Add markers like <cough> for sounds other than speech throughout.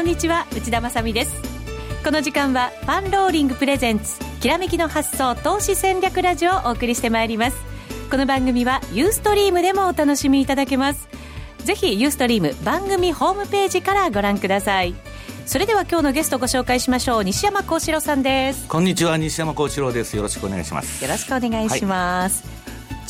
こんにちは内田まさです。この時間はファンローリングプレゼンツきらめきの発想投資戦略ラジオをお送りしてまいります。この番組はユーストリームでもお楽しみいただけます。ぜひユーストリーム番組ホームページからご覧ください。それでは今日のゲストご紹介しましょう。西山幸四郎さんです。こんにちは西山幸四郎です。よろししくお願いします。よろしくお願いします、はい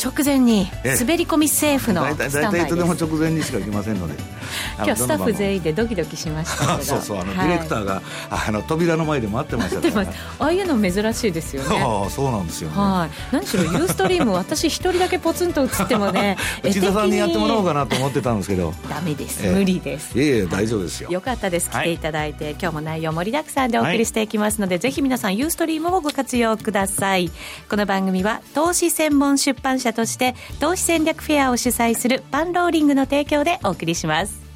直前に滑り込みセーフの大体いつでも直前にしか行きませんので。<laughs> 今日スタッフ全員でドキドキしましたけど。<laughs> そうそうあの、はい、ディレクターがあの扉の前で待ってましたから、ああいうの珍しいですよね。<laughs> ああそうなんですよ、ね、はい。何しろユーストリーム私一人だけポツンと映ってもね内田さんにやってもらおうかなと思ってたんですけど。ダメです、えー、無理です。いえいえ大丈夫ですよ。よかったです。来ていただいて、はい、今日も内容盛りだくさんでお送りしていきますので、はい、ぜひ皆さんユーストリームをご活用ください。この番組は投資専門出版社として投資戦略フェアを主催するパンローリングの提供でお送りします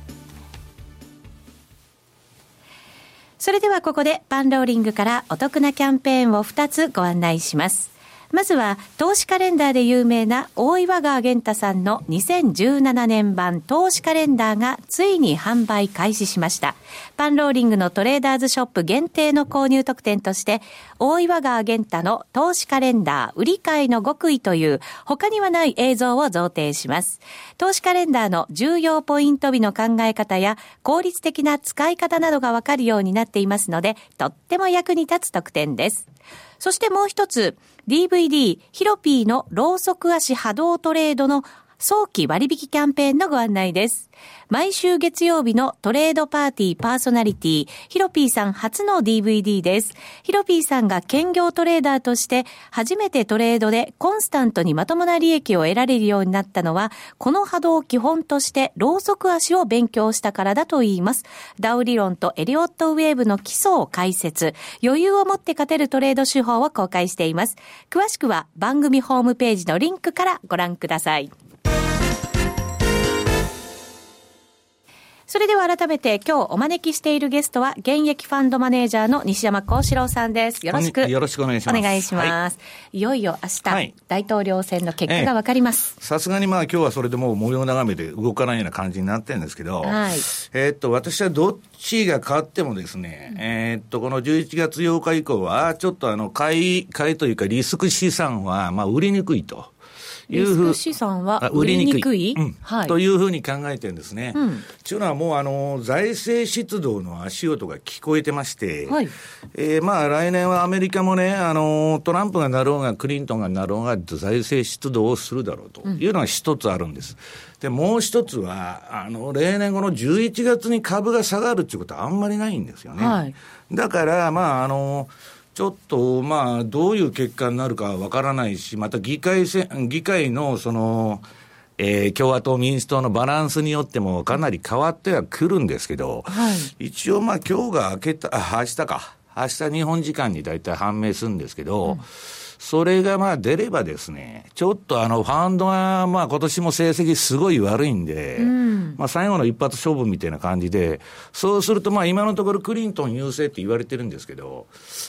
それではここでパンローリングからお得なキャンペーンを2つご案内します。まずは、投資カレンダーで有名な大岩川源太さんの2017年版投資カレンダーがついに販売開始しました。パンローリングのトレーダーズショップ限定の購入特典として、大岩川源太の投資カレンダー売り買いの極意という他にはない映像を贈呈します。投資カレンダーの重要ポイント日の考え方や効率的な使い方などがわかるようになっていますので、とっても役に立つ特典です。そしてもう一つ、DVD ヒロピーのローソク足波動トレードの早期割引キャンペーンのご案内です。毎週月曜日のトレードパーティーパーソナリティ、ヒロピーさん初の DVD です。ヒロピーさんが兼業トレーダーとして初めてトレードでコンスタントにまともな利益を得られるようになったのは、この波動を基本としてローソク足を勉強したからだと言います。ダウ理論とエリオットウェーブの基礎を解説、余裕を持って勝てるトレード手法を公開しています。詳しくは番組ホームページのリンクからご覧ください。それでは改めて今日お招きしているゲストは現役ファンドマネージャーの西山幸四郎さんです。よろしく。よろしくお願いします。お願いします。はい、いよいよ明日、はい、大統領選の結果がわかります。さすがにまあ今日はそれでもう模様を眺めて動かないような感じになってるんですけど、はい、えー、っと、私はどっちが勝ってもですね、うん、えー、っと、この11月8日以降は、ちょっとあの、買い、買いというかリスク資産は、まあ売りにくいと。いうふう資産は売りにくい、うん。はい、というふうに考えてるんですね。うん、というのはもうあの財政出動の足音が聞こえてまして、はい、えー、まあ来年はアメリカもね、あのトランプがなろうがクリントンがなろうが財政出動をするだろうというのが一つあるんです。で、もう一つは、あの、例年後の11月に株が下がるっていうことはあんまりないんですよね。はい、だから、まあ、あの、ちょっと、まあ、どういう結果になるかわからないし、また議会せ、議会の、その、えー、共和党、民主党のバランスによってもかなり変わってはくるんですけど、はい、一応、まあ、今日が明けた、あ、明日か。明日日本時間に大体判明するんですけど、うんそれがまあ出ればですね、ちょっとあのファンドがまあ今年も成績すごい悪いんで、うん、まあ最後の一発勝負みたいな感じで、そうするとまあ今のところクリントン優勢って言われてるんですけど、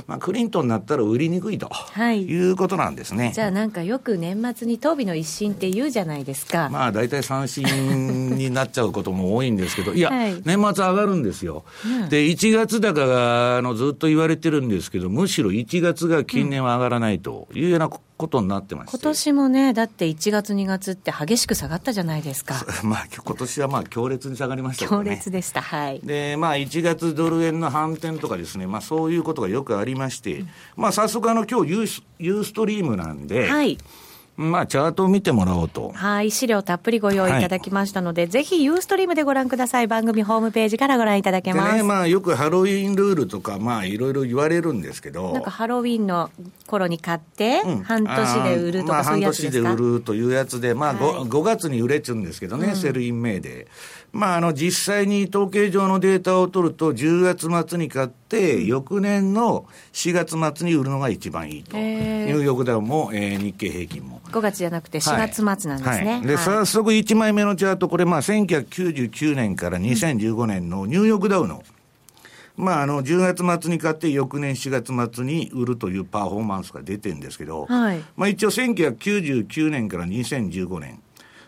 まあクリントンになったら売りにくいと、はい、いうことなんですね。じゃあなんかよく年末に当備の一新って言うじゃないですか。まあ大体三振になっちゃうことも多いんですけど、<laughs> いや、はい、年末上がるんですよ。うん、で、1月高があのずっと言われてるんですけど、むしろ1月が近年は上がらないと。いうようなことになってまし今年もね、だって1月、2月って激しく下がったじゃないですか。<laughs> まあ、今年はまあ強烈に下がりましたけどね。強烈でした、はい。で、まあ、1月ドル円の反転とかですね、まあ、そういうことがよくありまして、うん、まあ、早速、あの、今日ユース、ユーストリームなんで、はい。まあ、チャートを見てもらおうと。はい、資料たっぷりご用意いただきましたので、はい、ぜひユーストリームでご覧ください。番組ホームページからご覧いただけます。ね、まあ、よくハロウィンルールとか、まあ、いろいろ言われるんですけど。なんかハロウィンの頃に買って、うん、半年で売るとか、そういうやつですか、まあ、半年で売るというやつで、まあ 5, 5月に売れっちゅうんですけどね、うん、 Sell in May で。まあ、あの、実際に統計上のデータを取ると、10月末に買って、翌年の4月末に売るのが一番いいと。ニューヨークダウも、えー、日経平均も。5月じゃなくて4月末なんですね。はい。はい、で、早速1枚目のチャート、これ、まあ、1999年から2015年のニューヨークダウの、まあ、あの、10月末に買って、翌年4月末に売るというパフォーマンスが出てるんですけど、はい、まあ、一応1999年から2015年、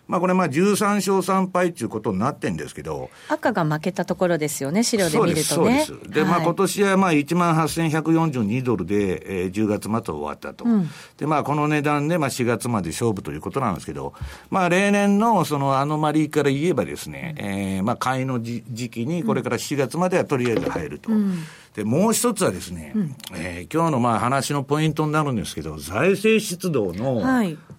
まあこれまあ13勝3敗ということになってんですけど。赤が負けたところですよね、資料で見るとね。そうです、でまあ今年はまあ1万8142ドルで、えー、10月末終わったと。うん、で、まあこの値段でまあ4月まで勝負ということなんですけど、まあ例年のそのアノマリーから言えばですね、うん、えー、まあ買いの時期にこれから4月まではとりあえず入ると。うんで、もう一つはですね、うん、えー、今日のまあ話のポイントになるんですけど、財政出動の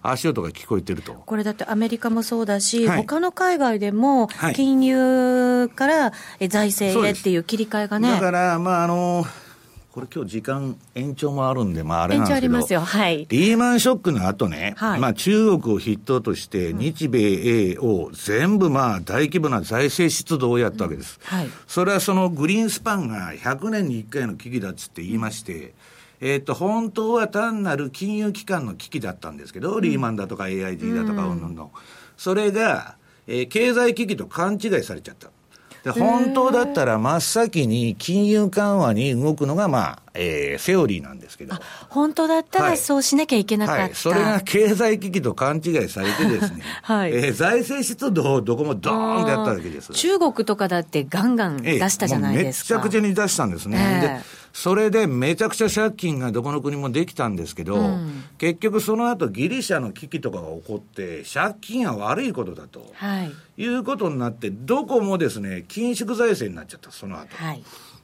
足音が聞こえてると。これだってアメリカもそうだし、はい、他の海外でも金融から財政へっていう切り替えがね。だから、まああのこれ今日時間延長もあるんで、まああれなんですけど。延長ありますよ。はい。リーマンショックの後ね、はい、まあ中国を筆頭として日米英を全部まあ大規模な財政出動をやったわけです。うん、はい。それはそのグリーンスパンが100年に1回の危機だっつって言いまして、えっ、と、本当は単なる金融機関の危機だったんですけど、リーマンだとか AIG だとか、うんぬんの。それが、えー、経済危機と勘違いされちゃった。で本当だったら真っ先に金融緩和に動くのが、まあ、えー、セオリーなんですけど。本当だったらそうしなきゃいけなかった、はいはい、それが経済危機と勘違いされてですね、<laughs> はい、えー、財政出動をどこもドーンとやったわけです。中国とかだってガンガン出したじゃないですか。えー、めちゃくちゃに出したんですね。えー、でそれでめちゃくちゃ借金がどこの国もできたんですけど、うん、結局その後ギリシャの危機とかが起こって、借金は悪いことだと、はい、いうことになって、どこもですね、緊縮財政になっちゃった、その後。はい。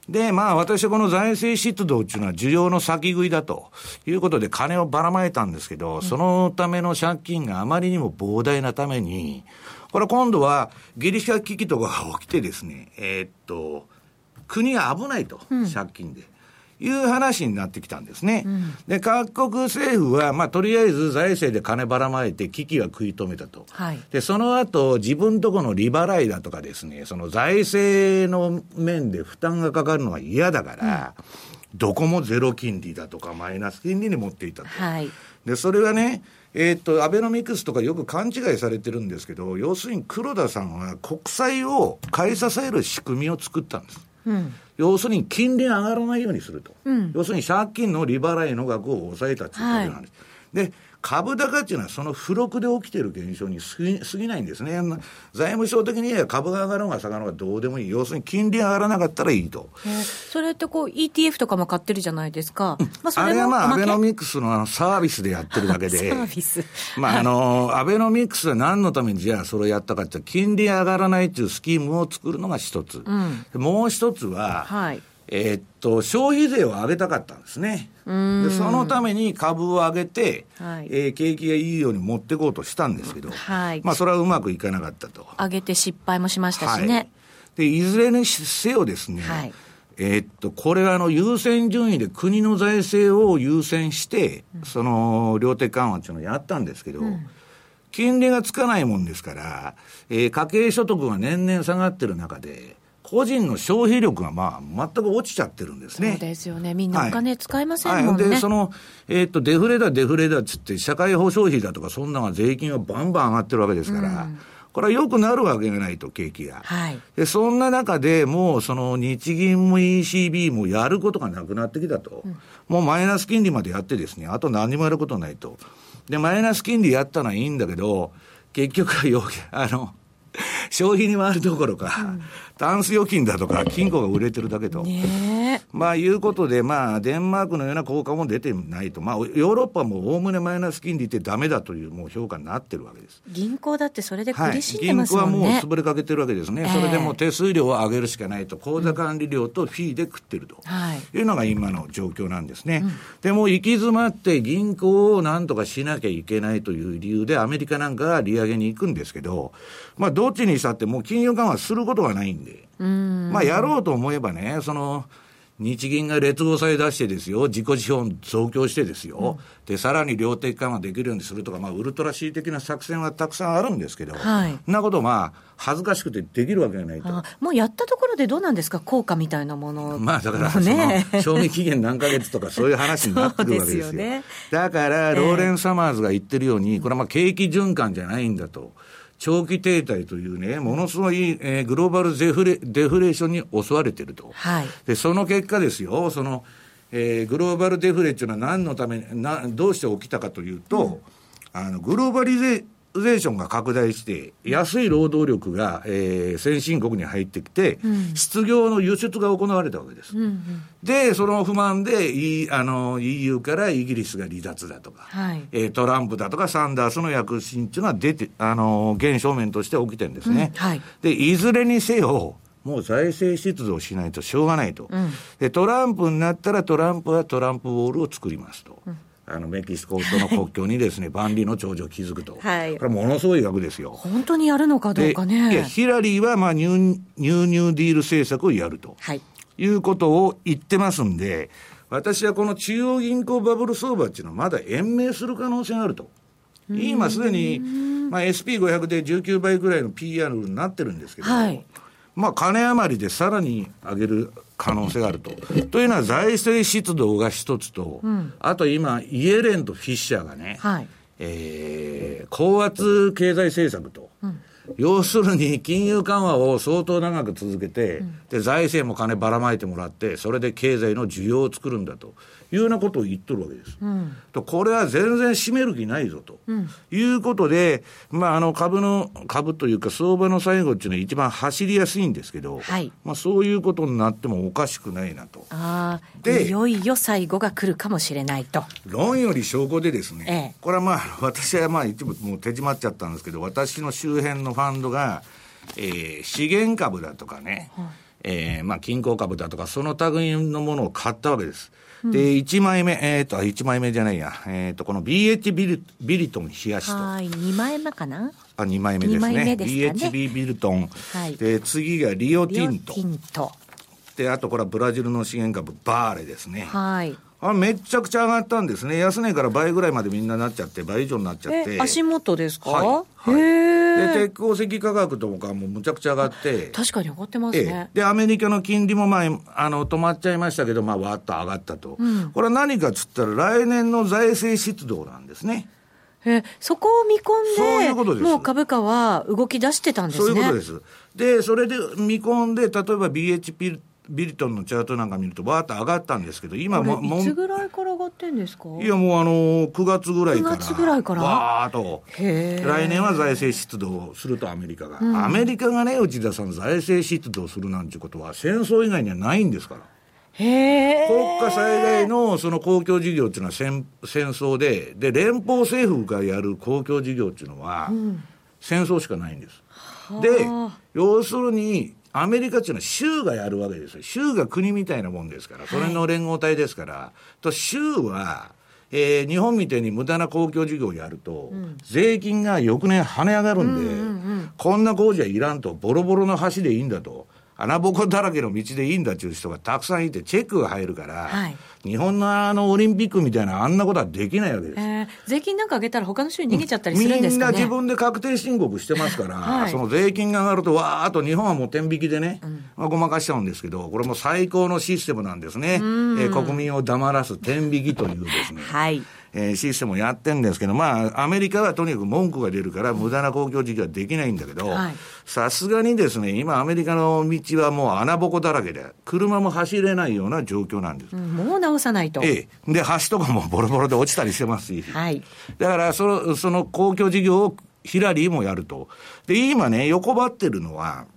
で、まあ私はこの財政出動っていうのは需要の先食いだということで金をばらまいたんですけど、そのための借金があまりにも膨大なために、これ今度はギリシャ危機とかが起きてですね、えー、っと、国が危ないと、借金で。いう話になってきたんですね。うん、で、各国政府は、まあ、とりあえず財政で金ばらまいて危機は食い止めたと。はい、で、その後、自分とこの利払いだとかですね、その財政の面で負担がかかるのが嫌だから、うん、どこもゼロ金利だとかマイナス金利に持っていたと。はい、で、それはね、えー、っと、アベノミクスとかよく勘違いされてるんですけど、要するに黒田さんは国債を買い支える仕組みを作ったんです。うん。要するに金利が上がらないようにすると、うん、要するに借金の利払いの額を抑えたということなんです。はい、で株高っていうのはその付録で起きてる現象に過ぎないんですね。財務省的には株が上がるのが下がるのがどうでもいい。要するに金利上がらなかったらいいと。それってこう ETF とかも買ってるじゃないですか。まあ、あれはまあアベノミクスのあのサービスでやってるだけで。<laughs> サービス。まああの、アベノミクスは何のためにじゃあそれをやったかって金利上がらないっていうスキームを作るのが一つ。うん、もう一つは、はいえー、っと、消費税を上げたかったんですね。でそのために株を上げて、はい、えー、景気がいいように持っていこうとしたんですけど、はい、まあ、それはうまくいかなかったと。上げて失敗もしましたしね。はい、で、いずれにせよですね、はい、えー、っと、これはあの、優先順位で国の財政を優先して、うん、その、量的緩和っていうのをやったんですけど、うん。金利がつかないもんですから、えー、家計所得が年々下がってる中で、個人の消費力がまあ全く落ちちゃってるんですね。そうですよね。みんなお金使いませんもんね。はいはい、で、その、えー、っと、デフレだ、デフレだっつって、社会保障費だとか、そんなの税金がバンバン上がってるわけですから、うん、これは良くなるわけがないと、景気が。はい。で、そんな中でもう、その日銀も ECB もやることがなくなってきたと。うん、もうマイナス金利までやってですね、あと何もやることないと。で、マイナス金利やったのはいいんだけど、結局は、あの、消費に回るどころか、うん、タンス預金だとか、金庫が売れてるだけと。ねまあ、いうことで、まあ、デンマークのような効果も出てないと。まあ、ヨーロッパもおおむねマイナス金利ってダメだという、もう評価になってるわけです。銀行だってそれで苦しんでますもんね、はい、銀行はもう潰れかけてるわけですね。えー、それでも手数料を上げるしかないと。口座管理料とフィーで食ってると。い、うのが今の状況なんですね。うん、でも、行き詰まって銀行をなんとかしなきゃいけないという理由で、アメリカなんかが利上げに行くんですけど、まあ、どっちにしたってもう金融緩和することがないんで。まあ、やろうと思えばね、その、日銀が劣後さえ出してですよ、自己資本増強してですよ、うん、で、さらに量的緩和できるようにするとか、まあ、ウルトラ C 的な作戦はたくさんあるんですけど、はい、そんなことまあ、恥ずかしくてできるわけがないと。もうやったところでどうなんですか、効果みたいなもの。<laughs> まあ、だから、ね、賞味期限何ヶ月とかそういう話になってくるわけですよ。すよね、だから、ローレン・サマーズが言ってるように、これはまあ、景気循環じゃないんだと。長期停滞というね、ものすごい、えー、グローバルデフレデフレーションに襲われてると。はい、で、その結果ですよ、その、えー、グローバルデフレっていうのは何のために、などうして起きたかというと、うん、あの、グローバリゼゼーションが拡大して、安い労働力が、えー、先進国に入ってきて、うん、失業の輸出が行われたわけです。うんうん、で、その不満で、いあの、EU からイギリスが離脱だとか、はい、えー、トランプだとかサンダースの躍進っていうのは出て、あの、現象面として起きてるんですね。うん。はい、で、いずれにせよ、もう財政出動しないとしょうがないと、うん、でトランプになったらトランプはトランプウォールを作りますと、うん、あのメキシコとの国境にですね、万里の長城を築くと、はい、これものすごい額ですよ。本当にやるのかどうかね。ヒラリーはまあニューニューニューディール政策をやると、はい、いうことを言ってますんで、私はこの中央銀行バブル相場っていうのはまだ延命する可能性があると。今すでに、まあ、SP500 で19倍ぐらいの PR になってるんですけど、はい、まあ、金余りでさらに上げる可能性があると。というのは財政出動が一つと、うん、あと今、イエレンとフィッシャーがね、はい、えー、高圧経済政策と、うん、要するに金融緩和を相当長く続けて、うん、で財政も金ばらまいてもらって、それで経済の需要を作るんだと。いうようなことを言っとるわけです。うん、とこれは全然占める気ないぞと、うん、いうことで、まあ、あの株の、株というか相場の最後っていうのは一番走りやすいんですけど、はい、まあ、そういうことになってもおかしくないなと。あで、いよいよ最後が来るかもしれないと。論より証拠でですね、ええ、これはまあ、私はまあ一部もう手締まっちゃったんですけど、私の周辺のファンドが、えー、資源株だとかね、はい、えー、まあ、金鉱株だとか、その類のものを買ったわけです。で、1枚目、えっ、ー、と、1枚目じゃないや、えっ、ー、と、この BH ビルビリトン冷やしと。はい、2枚目かな？あ、2枚目ですね。ね BHB ビルトン。はい。で、次がリオティント。リオティント。で、あとこれはブラジルの資源株、バーレですね。はい。あめちゃくちゃ上がったんですね。安値から倍ぐらいまでみんななっちゃって、倍以上になっちゃって。足元ですか？はい。はい、で、鉄鉱石価格とかもむちゃくちゃ上がって。確かに上がってますね。で、アメリカの金利もまあ、あの、止まっちゃいましたけど、まあ、わっと上がったと。うん、これは何かっつったら、来年の財政出動なんですね。えそこを見込んで、そういうことですもう株価は動き出してたんですね。そういうことです。で、それで見込んで、例えば BHP ビルトンのチャートなんか見ると、わーっと上がったんですけど、今も、いつぐらいから上がってんですか？いや、もうあのー、9月ぐらいから。9月ぐらいから？わーっと。来年は財政出動すると、アメリカが、うん、アメリカがね、内田さん、財政出動するなんていうことは、戦争以外にはないんですから。へ国家最大のその公共事業っていうのは戦戦争で、で、連邦政府がやる公共事業っていうのは、戦争しかないんです。で、要するに、アメリカっていうのは州がやるわけですよ。州が国みたいなもんですから、それの連合体ですから、はい、と州は、えー、日本みたいに無駄な公共事業をやると、うん、税金が翌年跳ね上がるんで、うんうんうん、こんな工事はいらんと、ボロボロの橋でいいんだと。穴ぼこだらけの道でいいんだっていう人がたくさんいて、チェックが入るから、はい、日本のあのオリンピックみたいなあんなことはできないわけです。えー、税金なんか上げたら他の州に逃げちゃったりするんですか、ね、みんな自分で確定申告してますから、はい、その税金が上がると、わーっと日本はもう天引きでね、うん、まあ、ごまかしちゃうんですけど、これも最高のシステムなんですね。えー、国民を黙らす天引きというですね。はいえー、システムをやってんですけど、まあ、アメリカはとにかく文句が出るから、無駄な公共事業はできないんだけど、さすがにですね、今、アメリカの道はもう穴ぼこだらけで、車も走れないような状況なんです。うん、もう直さないと。ええ。で、橋とかもボロボロで落ちたりしてますし、はい、だからその、その公共事業をヒラリーもやると。で、今ね、横ばってるのは、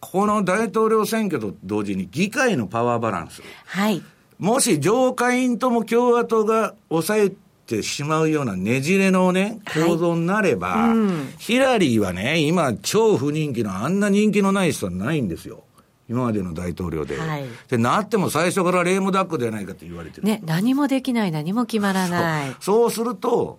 この大統領選挙と同時に議会のパワーバランス。はい。もし上下院とも共和党が抑えてしまうようなねじれのね、構造になれば、はいうん、ヒラリーはね、今超不人気のあんな人気のない人はないんですよ。今までの大統領で。はい、で、なっても最初からレームダックではないかと言われてる。ね、何もできない、何も決まらない。そうすると、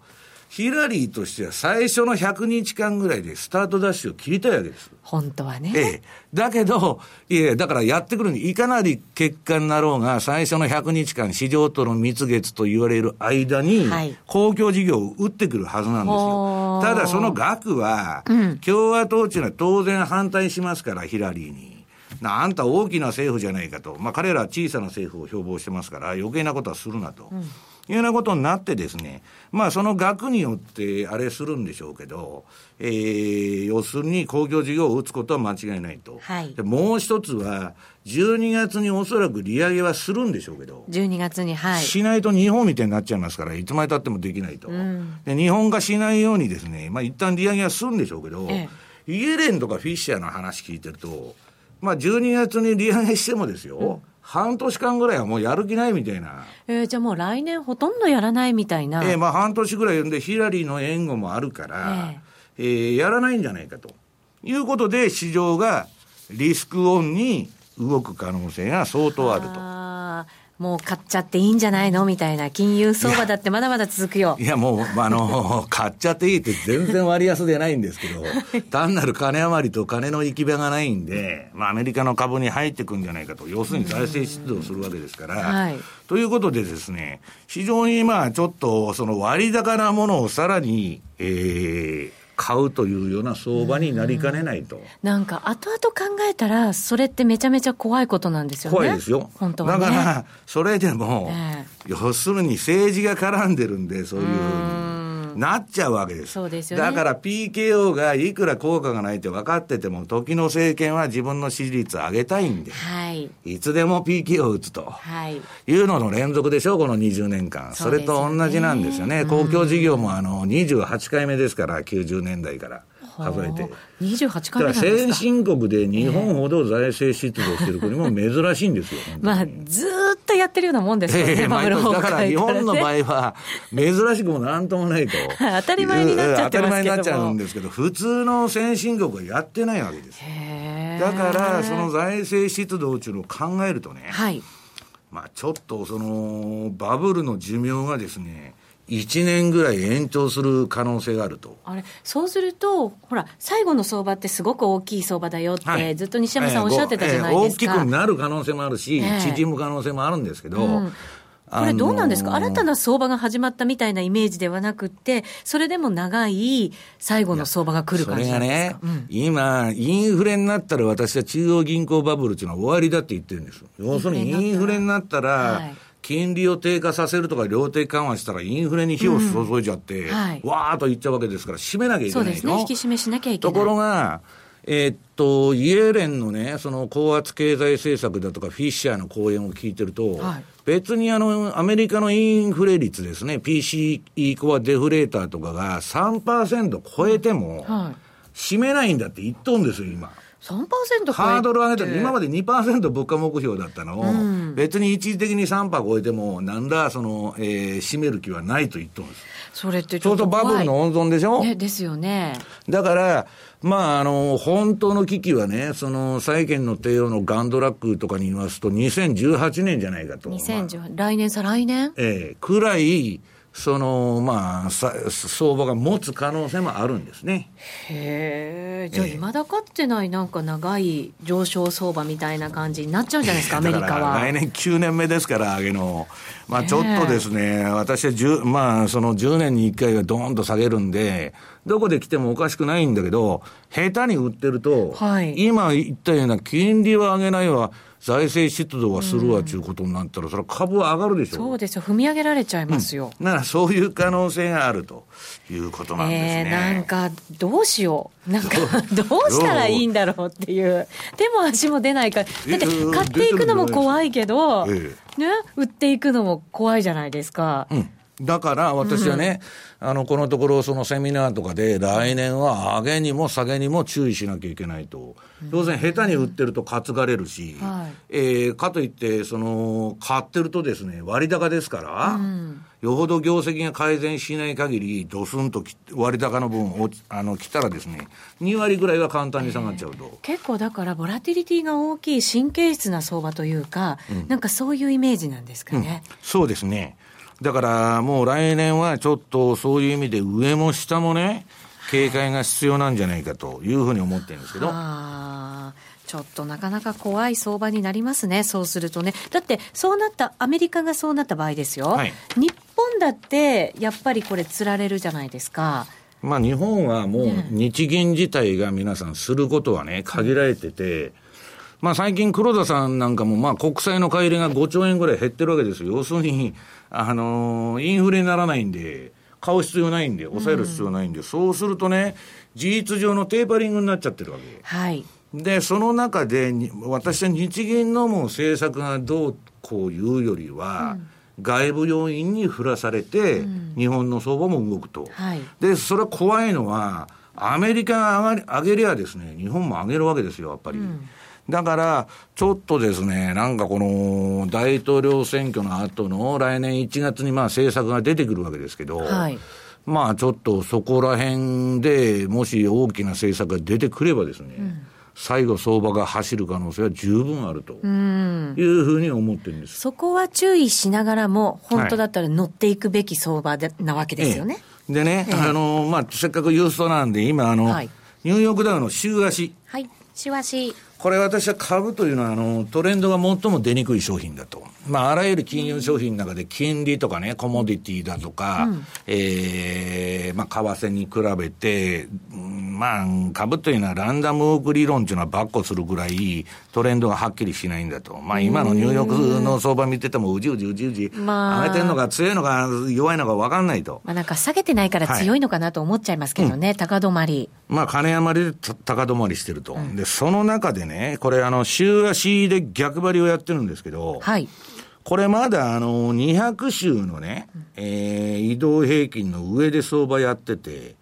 ヒラリーとしては最初の100日間ぐらいでスタートダッシュを切りたいわけです。本当はね。ええ。だけど、いえ、だからやってくるにいかなり結果になろうが、最初の100日間市場との蜜月と言われる間に、公共事業を打ってくるはずなんですよ。ただその額は、共和党っていうのは当然反対しますから、ヒラリーに。あんた大きな政府じゃないかと。まあ彼らは小さな政府を標榜してますから、余計なことはするなと。うんいうようなことになってですね、まあその額によってあれするんでしょうけど、えー、要するに公共事業を打つことは間違いないと。はい、でもう一つは、12月におそらく利上げはするんでしょうけど、12月に、はい。しないと日本みたいになっちゃいますから、いつまでたってもできないと。うん、で日本がしないようにですね、まあ一旦利上げはするんでしょうけど、ええ、イエレンとかフィッシャーの話聞いてると、まあ12月に利上げしてもですよ、うん半年間ぐらいはもうやる気ないみたいな。えー、じゃあもう来年ほとんどやらないみたいな。えー、まあ半年ぐらいでヒラリーの援護もあるから、えー、えー、やらないんじゃないかと。いうことで市場がリスクオンに動く可能性が相当あると。もう買っちゃっていいんじゃないのみたいな、金融相場だってまだまだ続くよ。いや、もう、あの、<laughs> 買っちゃっていいって全然割安でないんですけど、<laughs> 単なる金余りと金の行き場がないんで、まあ、アメリカの株に入ってくんじゃないかと、要するに財政出動するわけですから、はい、ということでですね、非常にまあ、ちょっと、その割高なものをさらに、えー、買うというような相場になりかねないと。なんか、後々考えたら、それってめちゃめちゃ怖いことなんですよね。怖いですよ。本当は、ね、だから、それでも、えー、要するに政治が絡んでるんで、そういうふうに。なっちゃうわけです。そうですよ、ね、だから PKO がいくら効果がないって分かってても、時の政権は自分の支持率を上げたいんで、はい、いつでも PKO を打つと、はい、いうのの連続でしょ、この20年間。それと同じなんですよね。公共事業もあの28回目ですから、90年代から。数えて。28回目先進国で日本ほど財政出動してる国も珍しいんですよ。まあ、ずっとやってるようなもんですよね、えー、だから日本の場合は、珍しくもなんともないと。<laughs> 当たり前になっちゃって当たり前になっちゃうんですけど、普通の先進国はやってないわけです。だから、その財政出動っていうのを考えるとね、はい、まあちょっとそのバブルの寿命がですね、1年ぐらい延長する可能性があると。あれ、そうすると、ほら、最後の相場ってすごく大きい相場だよって、はい、ずっと西山さんおっしゃってたじゃないですか。えー、大きくなる可能性もあるし、えー、縮む可能性もあるんですけど、うん。これどうなんですか、新たな相場が始まったみたいなイメージではなくて、それでも長い最後の相場が来る感じなんですか？それがね、うん、今、インフレになったら私は中央銀行バブルっていうのは終わりだって言ってるんです。要するにインフレになったら、はい金利を低下させるとか量的緩和したらインフレに火を注いじゃって、うん。はい、わーっといっちゃうわけですから、締めなきゃいけないそうですね、引き締めしなきゃいけない。ところが、えー、っと、イエレンのね、その高圧経済政策だとか、フィッシャーの講演を聞いてると、はい、別にあの、アメリカのインフレ率ですね、PCE コアデフレーターとかが3%超えても、はい、締めないんだって言っとんですよ、今。3%ハードル上げた今まで2%物価目標だったの。を、うん、別に一時的に3%超えても、なんだ、その、えー、占める気はないと言ってます。それってちょっとバブルの温存でしょ、ね、ですよね。だから、まあ、あの、本当の危機はね、その、債券の帝王のガンドラックとかに言いますと、2018年じゃないかと。2018、まあ、来年再来年？ええー、くらい、その、まあ、相場が持つ可能性もあるんですね。へえ、じゃあ、いまだかってない、なんか長い上昇相場みたいな感じになっちゃうんじゃないですか、アメリカは。来年9年目ですから、上げの。まあ、ちょっとですね、私は10、まあ、その10年に1回はドーンと下げるんで、どこで来てもおかしくないんだけど、下手に売ってると、はい、今言ったような金利は上げないわ、財政出動はするわということになったら、それは株は上がるでしょう。そうですよ。踏み上げられちゃいますよ。うん、だからそういう可能性があるということなんですね。えー、なんか、どうしよう。なんか、どう <laughs> したらいいんだろうっていう。手も足も出ないから。だって、買っていくのも怖いけど、ね、売っていくのも怖いじゃないですか。うんだから私はね、うん、あの、このところ、そのセミナーとかで、来年は上げにも下げにも注意しなきゃいけないと。当然、下手に売ってると担がれるし、はい、えー、かといって、その、買ってるとですね、割高ですから、うん、よほど業績が改善しない限り、ドスンと割高の分をあの来たらですね、2割ぐらいは簡単に下がっちゃうと、えー、結構だから、ボラティリティが大きい神経質な相場というか、うん、なんかそういうイメージなんですかね。そうですね。だからもう来年はちょっとそういう意味で上も下もね、警戒が必要なんじゃないかというふうに思ってるんですけど。ちょっとなかなか怖い相場になりますね、そうするとね。だって、そうなった、アメリカがそうなった場合ですよ。はい、日本だって、やっぱりこれ、つられるじゃないですか。まあ、日本はもう、日銀自体が皆さんすることはね、限られてて、まあ最近黒田さんなんかもまあ国債の買い入れが5兆円ぐらい減ってるわけですよ。要するに、あのー、インフレにならないんで、買う必要ないんで、抑える必要ないんで、うん、そうするとね、事実上のテーパリングになっちゃってるわけ。はい。で、その中で、私は日銀のもう政策がどうこういうよりは、うん外部要因に振らされて、日本の相場も動くと、はい、でそれは怖いのは、アメリカが上がり上げりゃですね、日本も上げるわけですよ、やっぱり。うん、だから、ちょっとですね、なんかこの大統領選挙の後の来年1月にまあ政策が出てくるわけですけど、はい、まあちょっとそこら辺でもし大きな政策が出てくればですね、うん最後相場が走る可能性は十分あるというふうに思ってるんです。そこは注意しながらも、本当だったら乗っていくべき相場で、なわけですよね。ええ、でね、え、あの、まあ、せっかくユーストなんで、今、あの、はい、ニューヨークダウの週足。はい、週足。これ私は株というのは、あの、トレンドが最も出にくい商品だと。まあ、あらゆる金融商品の中で金利とかね、コモディティだとか、うん、ええー、まあ、為替に比べて、まあ、株というのはランダムウォーク理論というのはばっこするぐらいトレンドがはっきりしないんだと。まあ、今のニューヨークの相場見てても、うじうじうじうじ、まあ、上げてるのが強いのか弱いのか分かんないと。まあ、なんか下げてないから強いのかなと思っちゃいますけどね、はいうん、高止まり。まあ、金余りで高止まりしてると。うん、で、その中でね、これ、あの、週足で逆張りをやってるんですけど、はい。これまだあの、200週のね、えー、移動平均の上で相場やってて、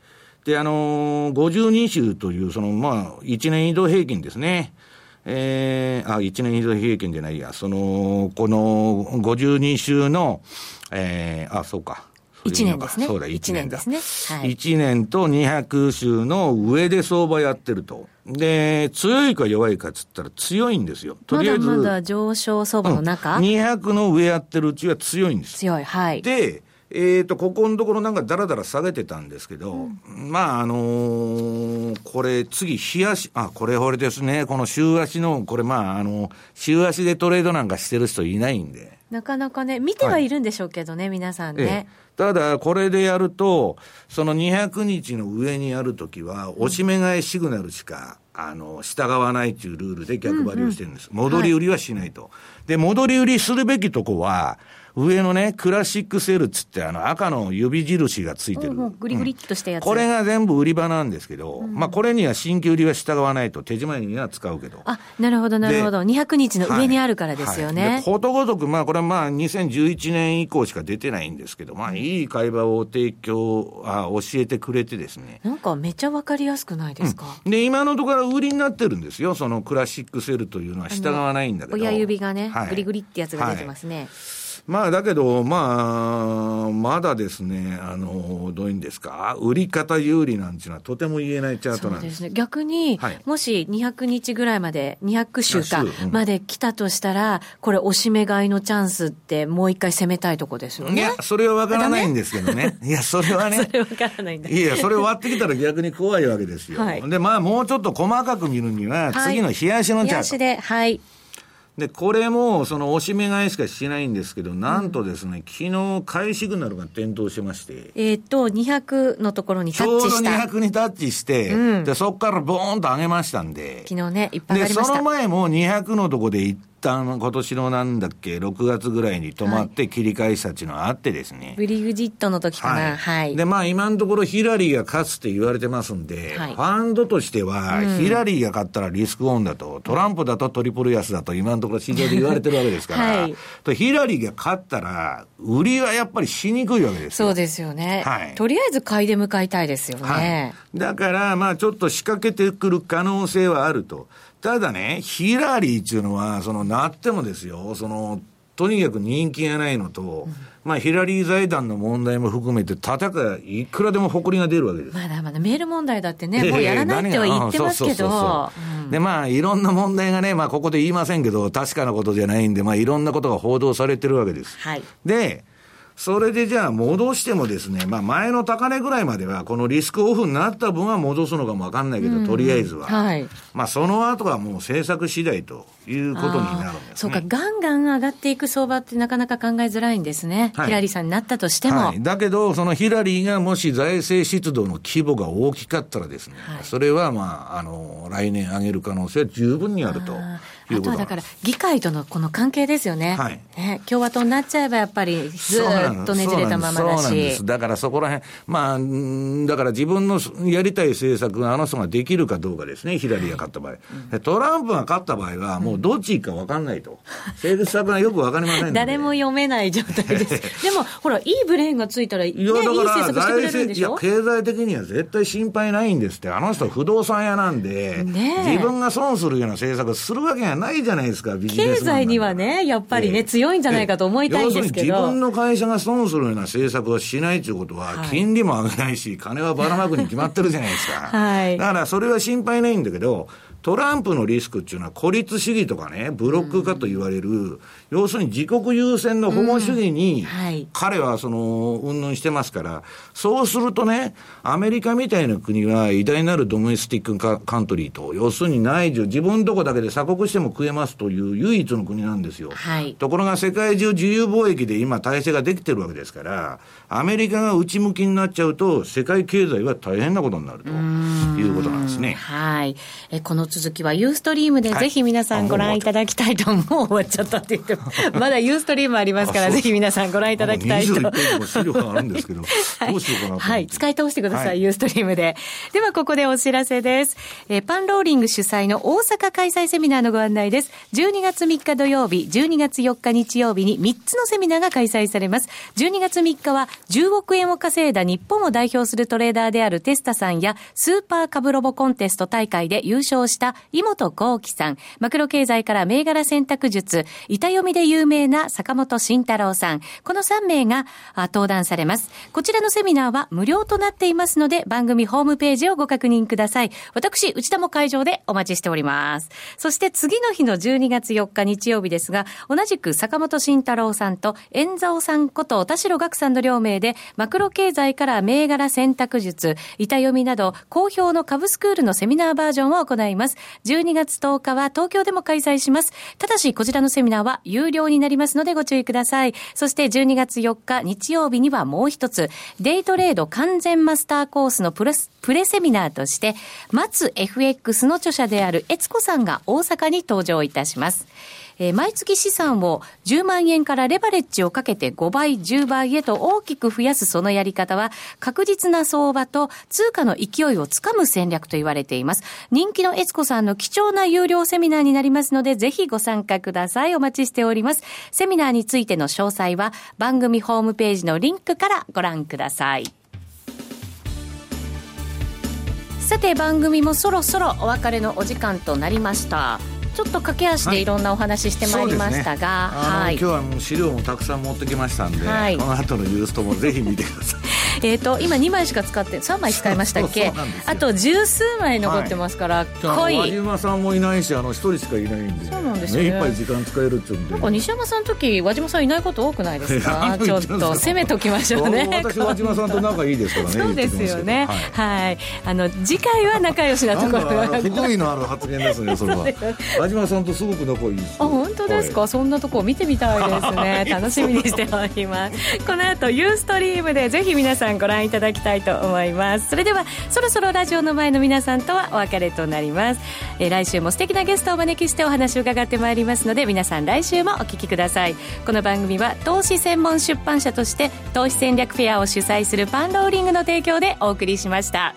で、あのー、52週という、その、まあ、1年移動平均ですね。えー、あ、1年移動平均じゃないや、その、この52週の、えー、あ、そうか。1年ですね。そうだ、1年だ。1年ですね。はい、1年と200週の上で相場やってると。で、強いか弱いかっつったら強いんですよ。とりあえず。まだまだ上昇相場の中、うん、?200 の上やってるうちは強いんです。強い、はい。で、えっ、ー、と、ここのところなんかだらだら下げてたんですけど、うん、まあ、あのー、これ次、日足、あ、これこれですね、この週足の、これまあ、あの、週足でトレードなんかしてる人いないんで。なかなかね、見てはいるんでしょうけどね、はい、皆さんね。ええただ、これでやると、その200日の上にやるときは、押し目買いシグナルしか、あの、従わないというルールで逆張りをしてるんです。うんうん、戻り売りはしないと。はい、で、戻り売りするべきとこは、上のね、クラシックセルつって、あの、赤の指印がついてる。グリグリっとしたやつ、うん、これが全部売り場なんですけど、うん、まあ、これには新規売りは従わないと、手仕まいには使うけど。あ、なるほど、なるほど。200日の上にあるからですよね。はいはい、ことごとく、まあ、これはまあ、2011年以降しか出てないんですけど、まあ、いい会話を提供、あ教えてくれてですね。なんかめちゃわかりやすくないですか、うん、で、今のところ売りになってるんですよ。そのクラシックセルというのは従わないんだけど。親指がね、はい、グリグリってやつが出てますね。まあ、だけど、まあ、まだですね、あの、どういうんですか、売り方有利なんていうのはとても言えないチャートなんです。ですね。逆に、はい、もし200日ぐらいまで、200週か、うん、まで来たとしたら、これ、押し目買いのチャンスって、もう一回攻めたいとこですよね。いや、それはわからないんですけどね。いや、それはね。<laughs> それわからないんだ。いや、それ割ってきたら逆に怖いわけですよ。はい、で、まあ、もうちょっと細かく見るには、次の冷やしのチャート。冷やしで、はい。で、これも、その、押し目買いしかしないんですけど、なんとですね、うん、昨日、買いシグナルが点灯しまして。えっ、と、200のところにタッチした。ちょうど200にタッチして、うん、で、そこからボーンと上げましたんで。昨日ね、いっぱい上がりました。で、その前も200のとこで行っ旦今年のなんだっけ、6月ぐらいに止まって切り返したっていうのがあってですね。ブリグジットの時かな。はい。で、まあ今のところヒラリーが勝つって言われてますんで、はい、ファンドとしては、ヒラリーが勝ったらリスクオンだと、トランプだとトリプル安だと今のところ市場で言われてるわけですから、はい、とヒラリーが勝ったら、売りはやっぱりしにくいわけですよ。そうですよね。はい。とりあえず買いで向かいたいですよね。はい、だから、まあちょっと仕掛けてくる可能性はあると。ただね、ヒラリーっていうのは、その、なってもですよ、その、とにかく人気がないのと、うん、まあ、ヒラリー財団の問題も含めて、たたか、いくらでも誇りが出るわけです。まだまだメール問題だってね、もうやらないっては言ってますけど。で、まあ、いろんな問題がね、まあ、ここで言いませんけど、確かなことじゃないんで、まあ、いろんなことが報道されてるわけです。はい。で、それでじゃあ戻してもですね、まあ前の高値ぐらいまでは、このリスクオフになった分は戻すのかもわかんないけど、とりあえずは。はい。まあその後はもう政策次第ということになるんです、ね、そうか、ガンガン上がっていく相場ってなかなか考えづらいんですね。はい、ヒラリーさんになったとしても。はい、だけど、そのヒラリーがもし財政出動の規模が大きかったらですね、はい、それはまあ、あの、来年上げる可能性は十分にあると。あとはだから、議会とのこの関係ですよね。はい。ね、共和党になっちゃえばやっぱりずっとねじれたままだし。そうなんです。だからそこら辺、まあ、だから自分のやりたい政策があの人ができるかどうかですね、ヒラリーが勝った場合。うん、トランプが勝った場合は、もうどっちか分かんないと。政策がよく分かりません誰も読めない状態です。<laughs> でも、ほら、いいブレーンがついたら、ね、いや、だから、いや、経済的には絶対心配ないんですって。あの人不動産屋なんで、ね、自分が損するような政策するわけがないじゃないですか、経済にはね、やっぱりね、強いんじゃないかと思いたいんですけど。自分の会社が損するような政策をしないということは、金利も上げないし、金はばらまくに決まってるじゃないですか。<laughs> はい、だからそれは心配ないんだけど、トランプのリスクっていうのは孤立主義とかね、ブロック化と言われる、うん、要するに自国優先の保護主義に、彼はその、云々してますから、そうするとね、アメリカみたいな国は偉大なるドメスティックカントリーと、要するに内需、自分とこだけで鎖国しても食えますという唯一の国なんですよ。はい、ところが世界中自由貿易で今体制ができてるわけですから、アメリカが内向きになっちゃうと、世界経済は大変なことになるということなんですね。はい。え、この続きはユーストリームでぜひ皆さんご覧いただきたいと、はい、もう終わっちゃったって言っても、<laughs> まだユーストリームありますから、ぜひ皆さんご覧いただきたいと。資料があるんですけど、どうしようかなはい、使い通してください、はい、ユーストリームで。では、ここでお知らせです。えー、パンローリング主催の大阪開催セミナーのご案内です。12月3日土曜日、12月4日日曜日に3つのセミナーが開催されます。12月3日は10億円を稼いだ日本を代表するトレーダーであるテスタさんや、スーパーカブロボコンテスト大会で優勝した井本幸喜さん、マクロ経済から銘柄選択術、板読みで有名な坂本慎太郎さん、この3名が登壇されます。こちらのセミナーは無料となっていますので、番組ホームページをご確認ください。私、内田も会場でお待ちしております。そして次の日の12月4日日曜日ですが、同じく坂本慎太郎さんと、遠蔵さんこと田代岳さんの両名で、マクロ経済から銘柄選択術、板読みなど、好評の株スクールのセミナーバージョンを行います。12月10日は東京でも開催します。ただし、こちらのセミナーは有料になりますのでご注意ください。そして12月4日日曜日にはもう一つ、デイトレード完全マスターコースのプレプレセミナーとして、松 FX の著者である悦子さんが大阪に登場いたします。えー、毎月資産を10万円からレバレッジをかけて5倍、10倍へと大きく増やすそのやり方は、確実な相場と通貨の勢いをつかむ戦略と言われています。人気の悦子さんの貴重な有料セミナーになりますので、ぜひご参加ください。お待ちしております。セミナーについての詳細は、番組ホームページのリンクからご覧ください。さて番組もそろそろお別れのお時間となりましたちょっと駆け足でい。ろんなお話してまいりましたが、はい、ね、今日はもう資料もたくさん持ってきましたんで、はい、この後のユーストもぜひ見てください。<laughs> えと今2枚しか使って3枚使いましたっけ？あと十数枚残ってますから、はい、濃い。和島さんもいないしあの1人しかいないんで。そうなんですね。いっぱい時間使えるっつうんで。なんか西山さんの時和島さんいないこと多くないですか？<laughs> ちょっと攻めときましょうね。私和島さんと仲いいですからね <laughs> そうですよね。はい、あの次回は仲良しなところが福井のある発言ですねそれは和島さんとすごく仲いいあ本当ですか、はい、そんなとこ見てみたいですね。<laughs> 楽しみにしております。この後ユーストリームでぜひ皆さんご覧いただきたいと思います。それではそろそろラジオの前の皆さんとはお別れとなります、えー、来週も素敵なゲストをお招きしてお話を伺ってまいりますので皆さん来週もお聞きください。この番組は投資専門出版社として投資戦略フェアを主催するパンローリングの提供でお送りしました